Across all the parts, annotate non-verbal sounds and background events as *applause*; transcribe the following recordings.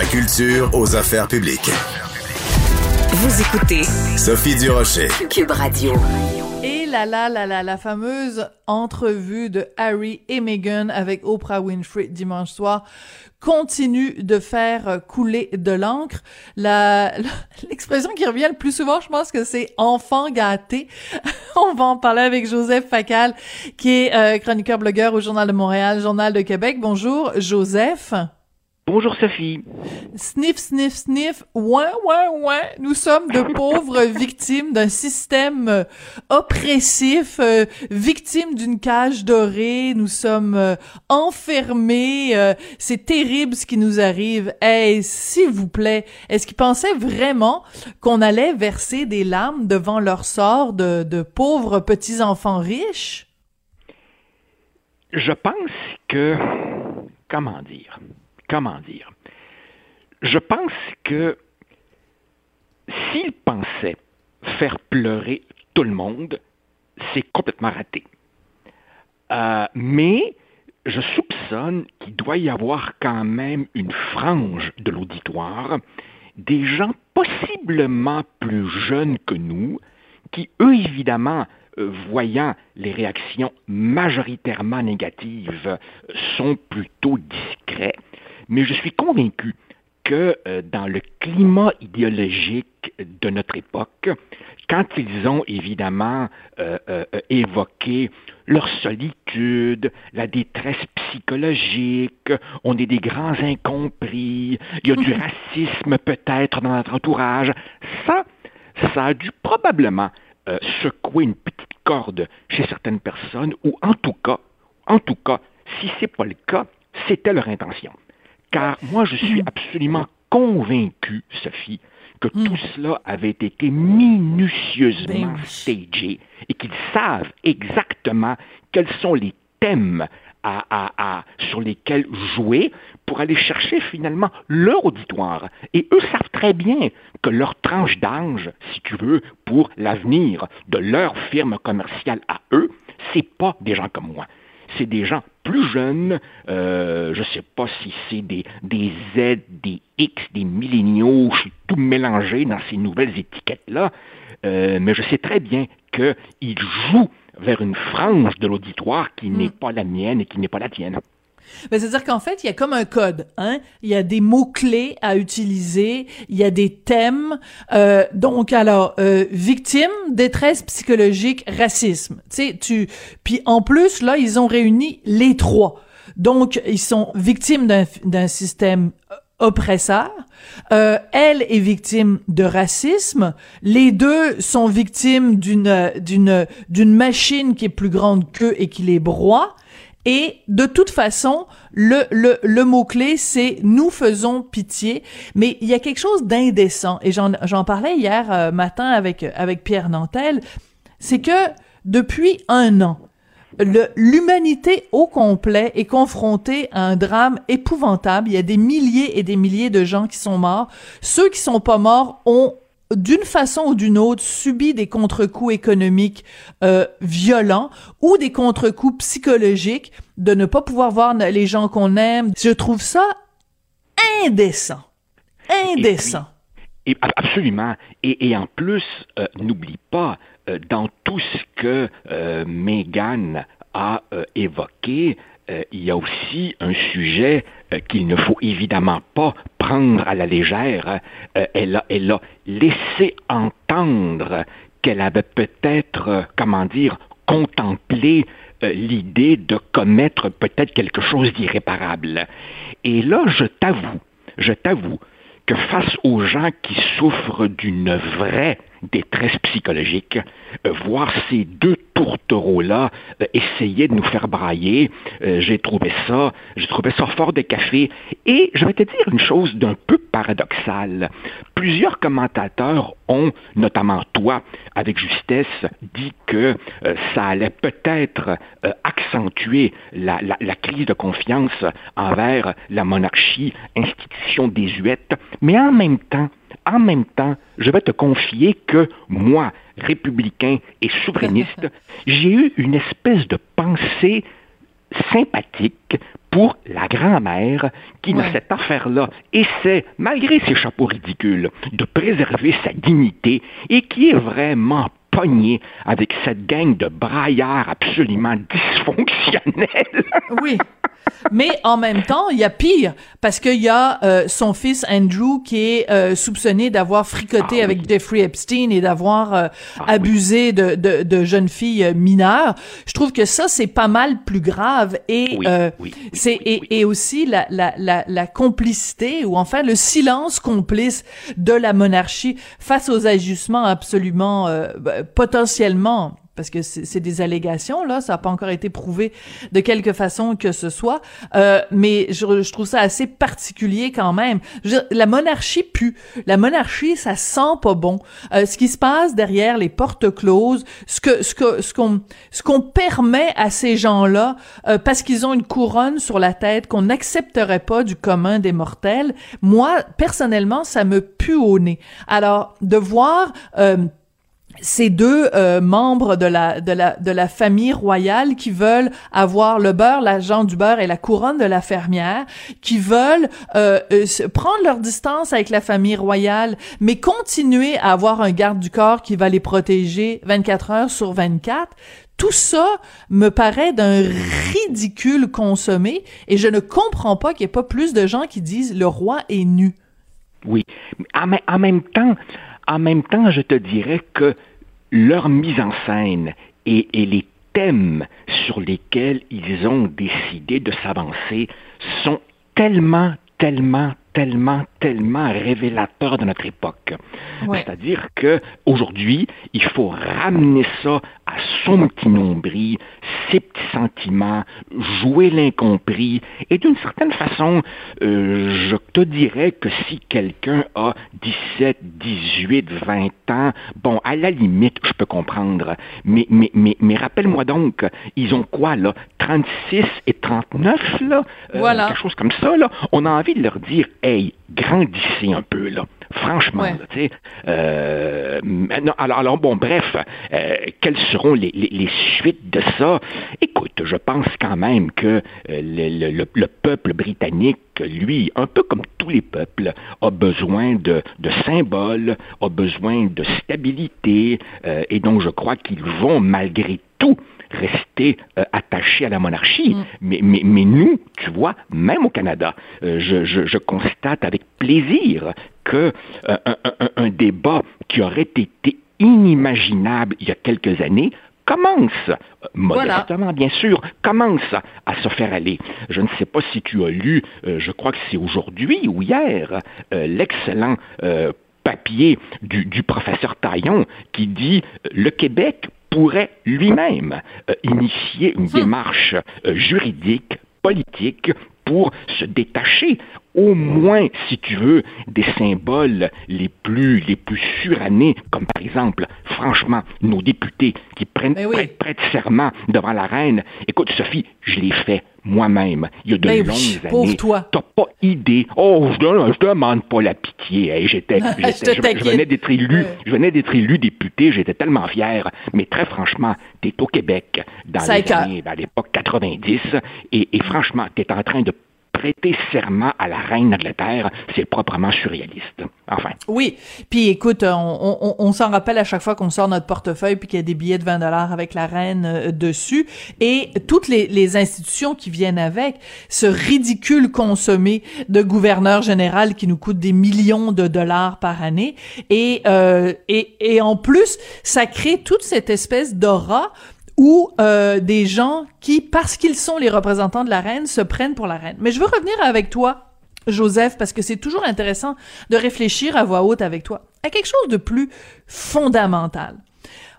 la culture aux affaires publiques. Vous écoutez Sophie Durocher. Cube Radio. Et la la la la la fameuse entrevue de Harry et Meghan avec Oprah Winfrey dimanche soir continue de faire couler de l'encre. La, *laughs* l'expression qui revient le plus souvent, je pense que c'est enfant gâté. *laughs* On va en parler avec Joseph Facal, qui est euh, chroniqueur blogueur au Journal de Montréal, Journal de Québec. Bonjour, Joseph. Bonjour Sophie. Sniff, sniff, sniff. Ouais, ouais, ouais. Nous sommes de pauvres *laughs* victimes d'un système euh, oppressif, euh, victimes d'une cage dorée. Nous sommes euh, enfermés. C'est terrible ce qui nous arrive. Hey, s'il vous plaît, est-ce qu'ils pensaient vraiment qu'on allait verser des larmes devant leur sort de, de pauvres petits-enfants riches? Je pense que... Comment dire? Comment dire, je pense que s'il pensait faire pleurer tout le monde, c'est complètement raté. Euh, mais je soupçonne qu'il doit y avoir quand même une frange de l'auditoire, des gens possiblement plus jeunes que nous, qui, eux, évidemment, euh, voyant les réactions majoritairement négatives, sont plutôt discrets mais je suis convaincu que euh, dans le climat idéologique de notre époque, quand ils ont évidemment euh, euh, évoqué leur solitude, la détresse psychologique, on est des grands incompris, il y a du *laughs* racisme peut-être dans notre entourage, ça, ça a dû probablement secouer une petite corde chez certaines personnes, ou en tout cas, en tout cas, si ce n'est pas le cas, c'était leur intention. Car moi, je suis absolument convaincu, Sophie, que hmm. tout cela avait été minutieusement ben stagé et qu'ils savent exactement quels sont les thèmes à, sur lesquels jouer pour aller chercher finalement leur auditoire. Et eux savent très bien que leur tranche d'âge, si tu veux, pour l'avenir de leur firme commerciale à eux, c'est pas des gens comme moi c'est des gens plus jeunes, euh, je ne sais pas si c'est des, des Z, des X, des milléniaux, je suis tout mélangé dans ces nouvelles étiquettes-là, euh, mais je sais très bien qu'ils jouent vers une frange de l'auditoire qui n'est mm. pas la mienne et qui n'est pas la tienne. Ben, c'est-à-dire qu'en fait, il y a comme un code, hein. Il y a des mots-clés à utiliser, il y a des thèmes. Euh, donc, alors, euh, victime, détresse psychologique, racisme. Tu sais, tu... Puis en plus, là, ils ont réuni les trois. Donc, ils sont victimes d'un système oppresseur. Euh, elle est victime de racisme. Les deux sont victimes d'une d'une d'une machine qui est plus grande qu'eux et qui les broie. Et de toute façon, le, le, le mot-clé, c'est nous faisons pitié. Mais il y a quelque chose d'indécent. Et j'en parlais hier euh, matin avec, avec Pierre Nantel. C'est que depuis un an, l'humanité au complet est confrontée à un drame épouvantable. Il y a des milliers et des milliers de gens qui sont morts. Ceux qui sont pas morts ont d'une façon ou d'une autre, subit des contre-coups économiques euh, violents ou des contre-coups psychologiques de ne pas pouvoir voir les gens qu'on aime. Je trouve ça indécent. Indécent. Et, absolument. Et, en plus, euh, n'oublie pas, euh, dans tout ce que euh, Meghan a évoqué, il y a aussi un sujet qu'il ne faut évidemment pas à la légère. a, elle a laissé entendre qu'elle avait peut-être, comment dire, contemplé l'idée de commettre peut-être quelque chose d'irréparable. Et là, je t'avoue, je t'avoue que face aux gens qui souffrent d'une vraie détresse psychologique, euh, voir ces deux tourtereaux-là euh, essayer de nous faire brailler, euh, j'ai trouvé ça, j'ai trouvé ça fort de café. Et je vais te dire une chose d'un peu paradoxale. Plusieurs commentateurs ont, notamment toi, avec justesse, dit que ça allait peut-être accentuer la, la, crise de confiance envers la monarchie, institution désuète, mais en même temps, en même temps, je vais te confier que moi, républicain et souverainiste, *laughs* j'ai eu une espèce de pensée sympathique pour la grand-mère qui, dans cette affaire-là, essaie, malgré ses chapeaux ridicules, de préserver sa dignité et qui est vraiment avec cette gang de braillards absolument dysfonctionnels. *laughs* oui. Mais en même temps, il y a pire parce qu'il y a euh, son fils Andrew qui est euh, soupçonné d'avoir fricoté ah avec Jeffrey Epstein et d'avoir euh, ah abusé de, de, de, jeunes filles mineures. Je trouve que ça c'est pas mal plus grave et c'est et, et, aussi la, la, la, la complicité ou enfin le silence complice de la monarchie face aux ajustements absolument potentiellement parce que c'est des allégations là, ça n'a pas encore été prouvé de quelque façon que ce soit, euh, mais je, je, trouve ça assez particulier quand même. Je la monarchie pue, la monarchie ça sent pas bon. Euh, ce qui se passe derrière les portes closes, ce que ce que ce qu'on ce qu'on permet à ces gens-là euh, parce qu'ils ont une couronne sur la tête qu'on n'accepterait pas du commun des mortels. Moi personnellement, ça me pue au nez. Alors de voir euh, ces deux euh, membres de la, de, la, de la famille royale qui veulent avoir le beurre, l'agent du beurre et la couronne de la fermière, qui veulent euh, euh, prendre leur distance avec la famille royale, mais continuer à avoir un garde du corps qui va les protéger 24 heures sur 24. Tout ça me paraît d'un ridicule consommé et je ne comprends pas qu'il n'y ait pas plus de gens qui disent le roi est nu. Oui, en, en même temps, en même temps, je te dirais que leur mise en scène et, les thèmes sur lesquels ils ont décidé de s'avancer sont tellement, tellement, tellement, tellement révélateurs de notre époque. C'est-à-dire que aujourd'hui, il faut ramener ça à son petit nombril, ses petits sentiments, jouer l'incompris. Et d'une certaine façon, euh, je te dirais que si quelqu'un a 17, 18, 20 ans, bon, à la limite, je peux comprendre. Mais, mais, mais, mais rappelle-moi donc, ils ont quoi, là? 36 et 39, là? Euh, voilà. quelque chose comme ça, là? On a envie de leur dire, hey, grandissez un peu, là. Franchement, tu sais. Euh, alors, alors, bon, bref, euh, quelles seront les, les, suites de ça? Écoute, je pense quand même que euh, le, le, le, peuple britannique, lui, un peu comme tous les peuples, a besoin de, de symboles, a besoin de stabilité, et donc je crois qu'ils vont malgré tout rester euh, attaché à la monarchie. Mm. Mais, mais, mais, nous, tu vois, même au Canada, euh, je, je, je, constate avec plaisir que euh, un, un, un, débat qui aurait été inimaginable il y a quelques années commence, modestement bien sûr, commence à se faire aller. Je ne sais pas si tu as lu, je crois que c'est aujourd'hui ou hier, l'excellent papier du, du, professeur Taillon qui dit le Québec pourrait lui-même euh, initier une hmm. démarche euh, juridique, politique, pour se détacher au moins, si tu veux, des symboles les plus, les plus surannés, comme par exemple, franchement, nos députés qui prennent, prêtent, serment devant la reine. Écoute, Sophie, je l'ai fait moi-même, il y a de ben longues années. toi. T'as pas idée. Oh, je, je demande pas la pitié. j'étais, *laughs* je, venais d'être élu, je venais d'être élu député, j'étais tellement fier. Mais très franchement, t'es au Québec dans les années, à l'époque 90, et, et franchement, t'es en train de prêter serment à la reine d'Angleterre, c'est proprement surréaliste. Enfin. Oui. Puis écoute, on, on, s'en rappelle à chaque fois qu'on sort notre portefeuille puis qu'il y a des billets de 20 dollars avec la reine euh, dessus et toutes les, les, institutions qui viennent avec ce ridicule consommé de gouverneur général qui nous coûte des millions de dollars par année et euh, et, et en plus ça crée toute cette espèce d'aura ou euh, des gens qui, parce qu'ils sont les représentants de la reine, se prennent pour la reine. Mais je veux revenir avec toi, Joseph, parce que c'est toujours intéressant de réfléchir à voix haute avec toi à quelque chose de plus fondamental.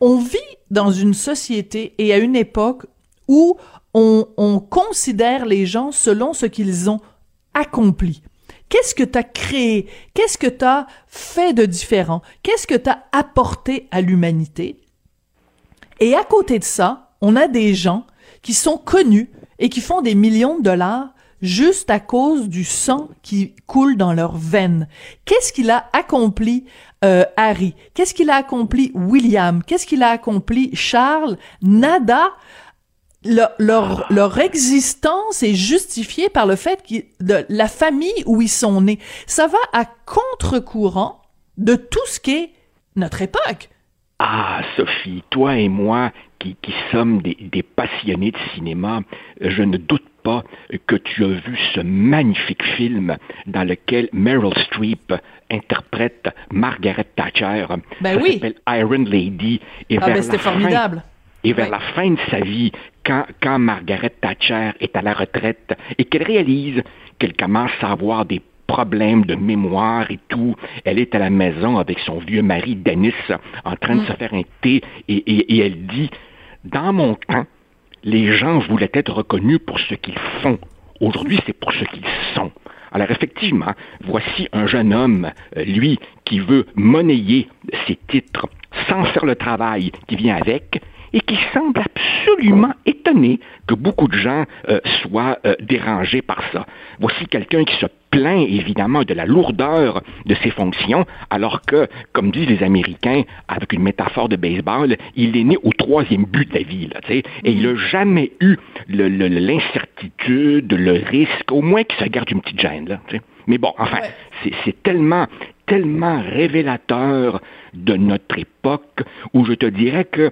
On vit dans une société et à une époque où on, on considère les gens selon ce qu'ils ont accompli. Qu'est-ce que tu as créé? Qu'est-ce que tu as fait de différent? Qu'est-ce que tu as apporté à l'humanité? Et à côté de ça, on a des gens qui sont connus et qui font des millions de dollars juste à cause du sang qui coule dans leurs veines. Qu'est-ce qu'il a accompli euh, Harry? Qu'est-ce qu'il a accompli William? Qu'est-ce qu'il a accompli Charles? Nada leur, leur, leur, existence est justifiée par le fait de la famille où ils sont nés. Ça va à contre-courant de tout ce qui est notre époque. Ah, Sophie, toi et moi qui, qui sommes des, des, passionnés de cinéma, je ne doute pas que tu as vu ce magnifique film dans lequel Meryl Streep interprète Margaret Thatcher. Ben Ça oui. s'appelle Iron Lady. Et ah vers ben c'était la fin- formidable. et vers la fin de sa vie, quand, quand Margaret Thatcher est à la retraite et qu'elle réalise qu'elle commence à avoir des problèmes de mémoire et tout, elle est à la maison avec son vieux mari Dennis en train de se faire un thé et, et- et elle dit, dans mon temps, les gens voulaient être reconnus pour ce qu'ils font. Aujourd'hui, c'est pour ce qu'ils sont. Alors effectivement, voici un jeune homme, euh, lui, qui veut monnayer ses titres sans faire le travail qui vient avec et qui semble absolument étonné que beaucoup de gens euh, soient euh, dérangés par ça. Voici quelqu'un qui se plaint évidemment de la lourdeur de ses fonctions, alors que, comme disent les Américains, avec une métaphore de baseball, il est né au troisième but de la vie, là, tu sais, et il n'a jamais eu le- le- l'incertitude, le, risque, au moins qu'il se garde une petite gêne. Là. Mais bon, enfin, Ouais. c'est tellement, tellement révélateur de notre époque où je te dirais que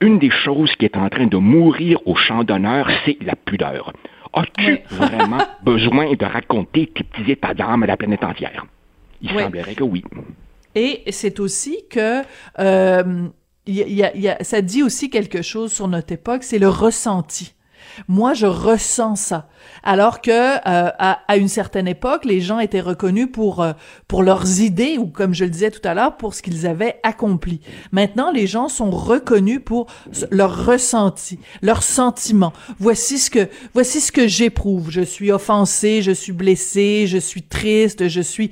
une des choses qui est en train de mourir au champ d'honneur, c'est la pudeur. As-tu Oui. *laughs* vraiment besoin de raconter tes petits états d'âme à la planète entière? Il Oui. semblerait que oui. Et c'est aussi que euh, y a- y a- y a- ça dit aussi quelque chose sur notre époque, c'est le ressenti. Moi, je ressens ça. Alors que euh, à, à une certaine époque, les gens étaient reconnus pour euh, pour leurs idées ou, comme je le disais tout à l'heure, pour ce qu'ils avaient accompli. Maintenant, les gens sont reconnus pour leur ressenti, leurs sentiments. Voici ce que voici ce que j'éprouve. Je suis offensé, je suis blessé, je suis triste, je suis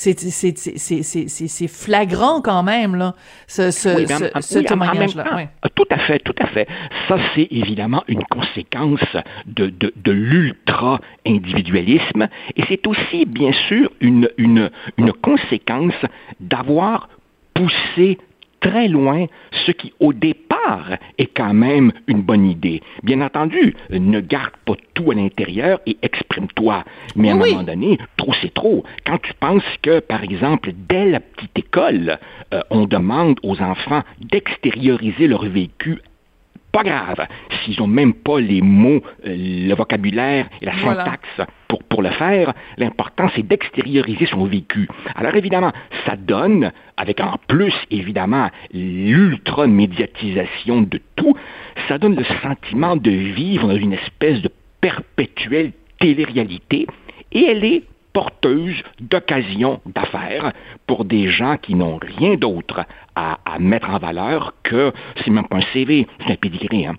c'est c'est c'est c'est c'est c'est c'est flagrant quand même là ce ce Oui, mais en- ce, ce oui, en- en même témoignage là temps, ouais. euh, Tout à fait, tout à fait. Ça, c'est évidemment une conséquence de, de, de l'ultra-individualisme et c'est aussi, bien sûr, une, une, une conséquence d'avoir poussé très loin ce qui, au départ, est quand même une bonne idée. Bien entendu, ne garde pas tout à l'intérieur et exprime-toi. Mais à un Oui, moment donné, trop c'est trop. Quand tu penses que, par exemple, dès la petite école, euh, on demande aux enfants d'extérioriser leur vécu pas grave s'ils n'ont même pas les mots, euh, le vocabulaire et la Voilà. syntaxe pour, pour le faire. L'important, c'est d'extérioriser son vécu. Alors évidemment, ça donne, avec en plus, évidemment, l'ultra-médiatisation de tout, ça donne le sentiment de vivre dans une espèce de perpétuelle télé-réalité, et elle est porteuse d'occasions d'affaires pour des gens qui n'ont rien d'autre à, à mettre en valeur que, c'est même pas un CV, c'est un pédigré, hein.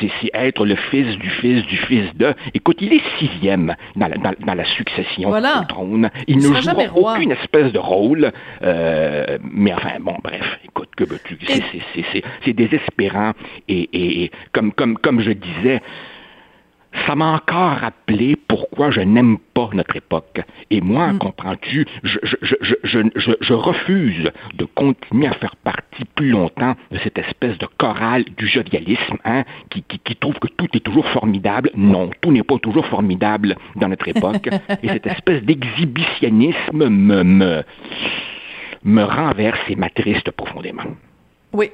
C'est, être le fils du fils du fils de. Écoute, il est sixième dans la, dans, dans la succession Voilà. au trône. Il, Il ne roi. aucune espèce de rôle. euh, mais enfin, bon, bref, écoute, que veux-tu? C'est désespérant. Et, et- et comme, comme, comme je disais, ça m'a encore rappelé pourquoi je n'aime pas notre époque. Et moi, Mm. comprends-tu, je, je, je, je, je, je- je refuse de continuer à faire partie plus longtemps de cette espèce de chorale du jovialisme, hein, qui, qui, qui trouve que tout est toujours formidable. Non, tout n'est pas toujours formidable dans notre époque. *laughs* et cette espèce d'exhibitionnisme me, me, me renverse et m'attriste profondément. Oui.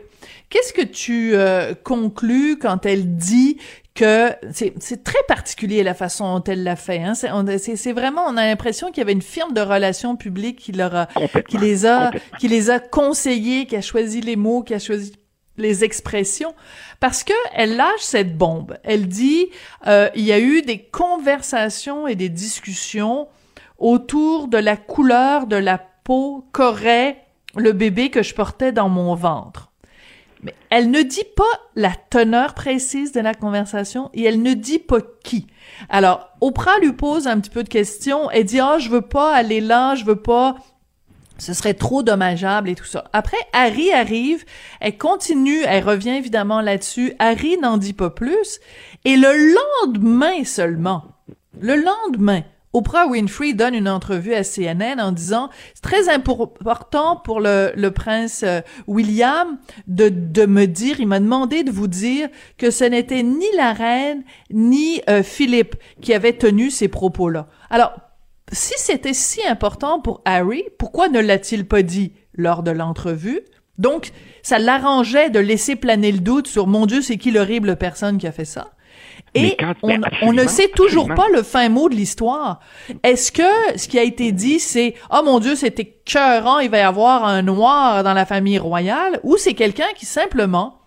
Qu'est-ce que tu euh, conclus quand elle dit que c'est très particulier la façon dont elle l'a fait. Hein? C'est vraiment on a l'impression qu'il y avait une firme de relations publiques qui leur a, qui les a qui les a conseillés, qui a choisi les mots, qui a choisi les expressions parce que elle lâche cette bombe. Elle dit euh, il y a eu des conversations et des discussions autour de la couleur de la peau qu'aurait le bébé que je portais dans mon ventre. Mais elle ne dit pas la teneur précise de la conversation et elle ne dit pas qui. Alors, Oprah lui pose un petit peu de questions. Elle dit, ah, je veux pas aller là, je veux pas, ce serait trop dommageable et tout ça. Après, Harry arrive, elle continue, elle revient évidemment là-dessus. Harry n'en dit pas plus. Et le lendemain seulement, le lendemain, Oprah Winfrey donne une entrevue à CNN en disant c'est très important pour le, prince euh, William de, de me dire, il m'a demandé de vous dire que ce n'était ni la reine ni euh, Philippe qui avait tenu ces propos-là. Alors, si c'était si important pour Harry, pourquoi ne l'a-t-il pas dit lors de l'entrevue? Donc, ça l'arrangeait de laisser planer le doute sur mon Dieu, c'est qui l'horrible personne qui a fait ça. Et on, ne sait toujours pas le fin mot de l'histoire. Est-ce que ce qui a été dit, c'est « Oh mon Dieu, c'était cœurant, il va y avoir un noir dans la famille royale » ou c'est quelqu'un qui simplement,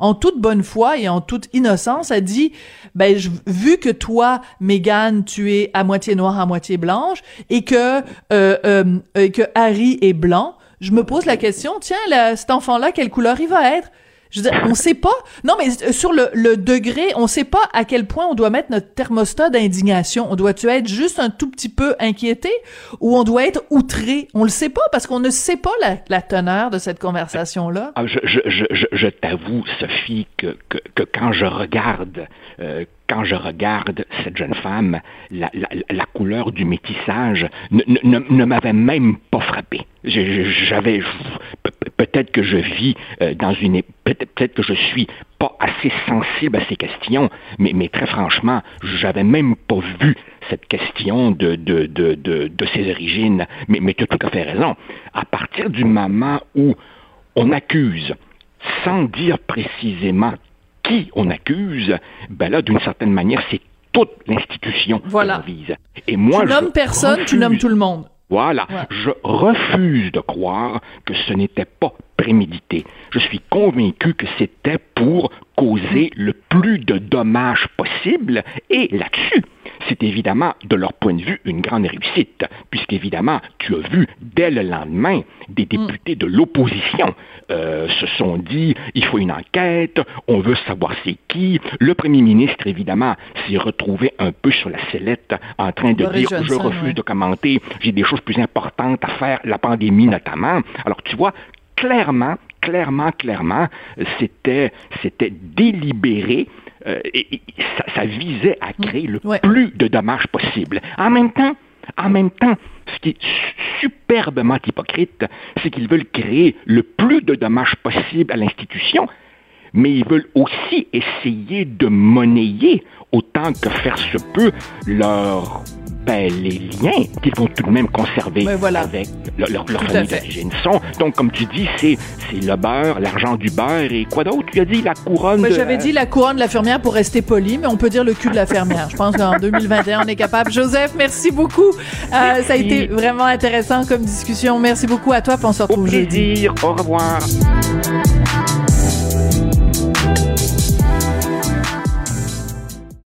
en toute bonne foi et en toute innocence, a dit « Ben, vu que toi, Meghan, tu es à moitié noire, à moitié blanche, et que, euh, euh, que Harry est blanc, je me pose la question, tiens, cet enfant-là, quelle couleur il va être? Je veux dire, on sait pas. Non, mais euh, sur le, le degré, on sait pas à quel point on doit mettre notre thermostat d'indignation. On doit-tu être juste un tout petit peu inquiété ou on doit être outré? On le sait pas parce qu'on ne sait pas la, la teneur de cette conversation-là. Ah, je, je, je, je t'avoue, Sophie, que, que, que, quand je regarde euh, quand je regarde cette jeune femme, la, couleur du métissage ne, m'avait même pas frappé. J'avais peut-être que je vis euh, dans une peut-être que je suis pas assez sensible à ces questions, mais, très franchement, j'avais même pas vu cette question de, ses origines. Mais tu as tout à fait raison. À partir du moment où on accuse, sans dire précisément qui on accuse, ben là, d'une certaine manière, c'est toute l'institution voilà. vise. Et moi, tu nommes personne, tu nommes tout le monde. Voilà. Ouais. Je refuse de croire que ce n'était pas prémédité. Je suis convaincu que c'était pour causer le plus de dommages possible et là-dessus, c'est évidemment, de leur point de vue, une grande réussite, puisqu'évidemment, tu as vu, dès le lendemain, des députés de l'opposition euh, se sont dit, il faut une enquête, on veut savoir c'est qui. Le premier ministre, évidemment, s'est retrouvé un peu sur la sellette en train de dire, je refuse ouais. de commenter, j'ai des choses plus importantes à faire, la pandémie notamment. Alors, tu vois, clairement, clairement, clairement, c'était, c'était délibéré euh, et, et ça, ça, visait à créer le ouais. plus de dommages possible. En même temps, en même temps, ce qui est superbement hypocrite, c'est qu'ils veulent créer le plus de dommages possible à l'institution, mais ils veulent aussi essayer de monnayer autant que faire se peut leur ben, les liens qu'ils vont tout de même conserver voilà. avec leur, leur, leur famille d'origine sont. Donc, comme tu dis, c'est, le beurre, l'argent du beurre et quoi d'autre? Tu as dit la couronne ben, de... J'avais dit la couronne de la fermière pour rester poli, mais on peut dire le cul de la fermière. Je pense qu'en 2021, on est capable. Joseph, merci beaucoup. Euh, ça a été vraiment intéressant comme discussion. Merci beaucoup à toi, puis on se retrouve Au plaisir. jeudi. Au revoir.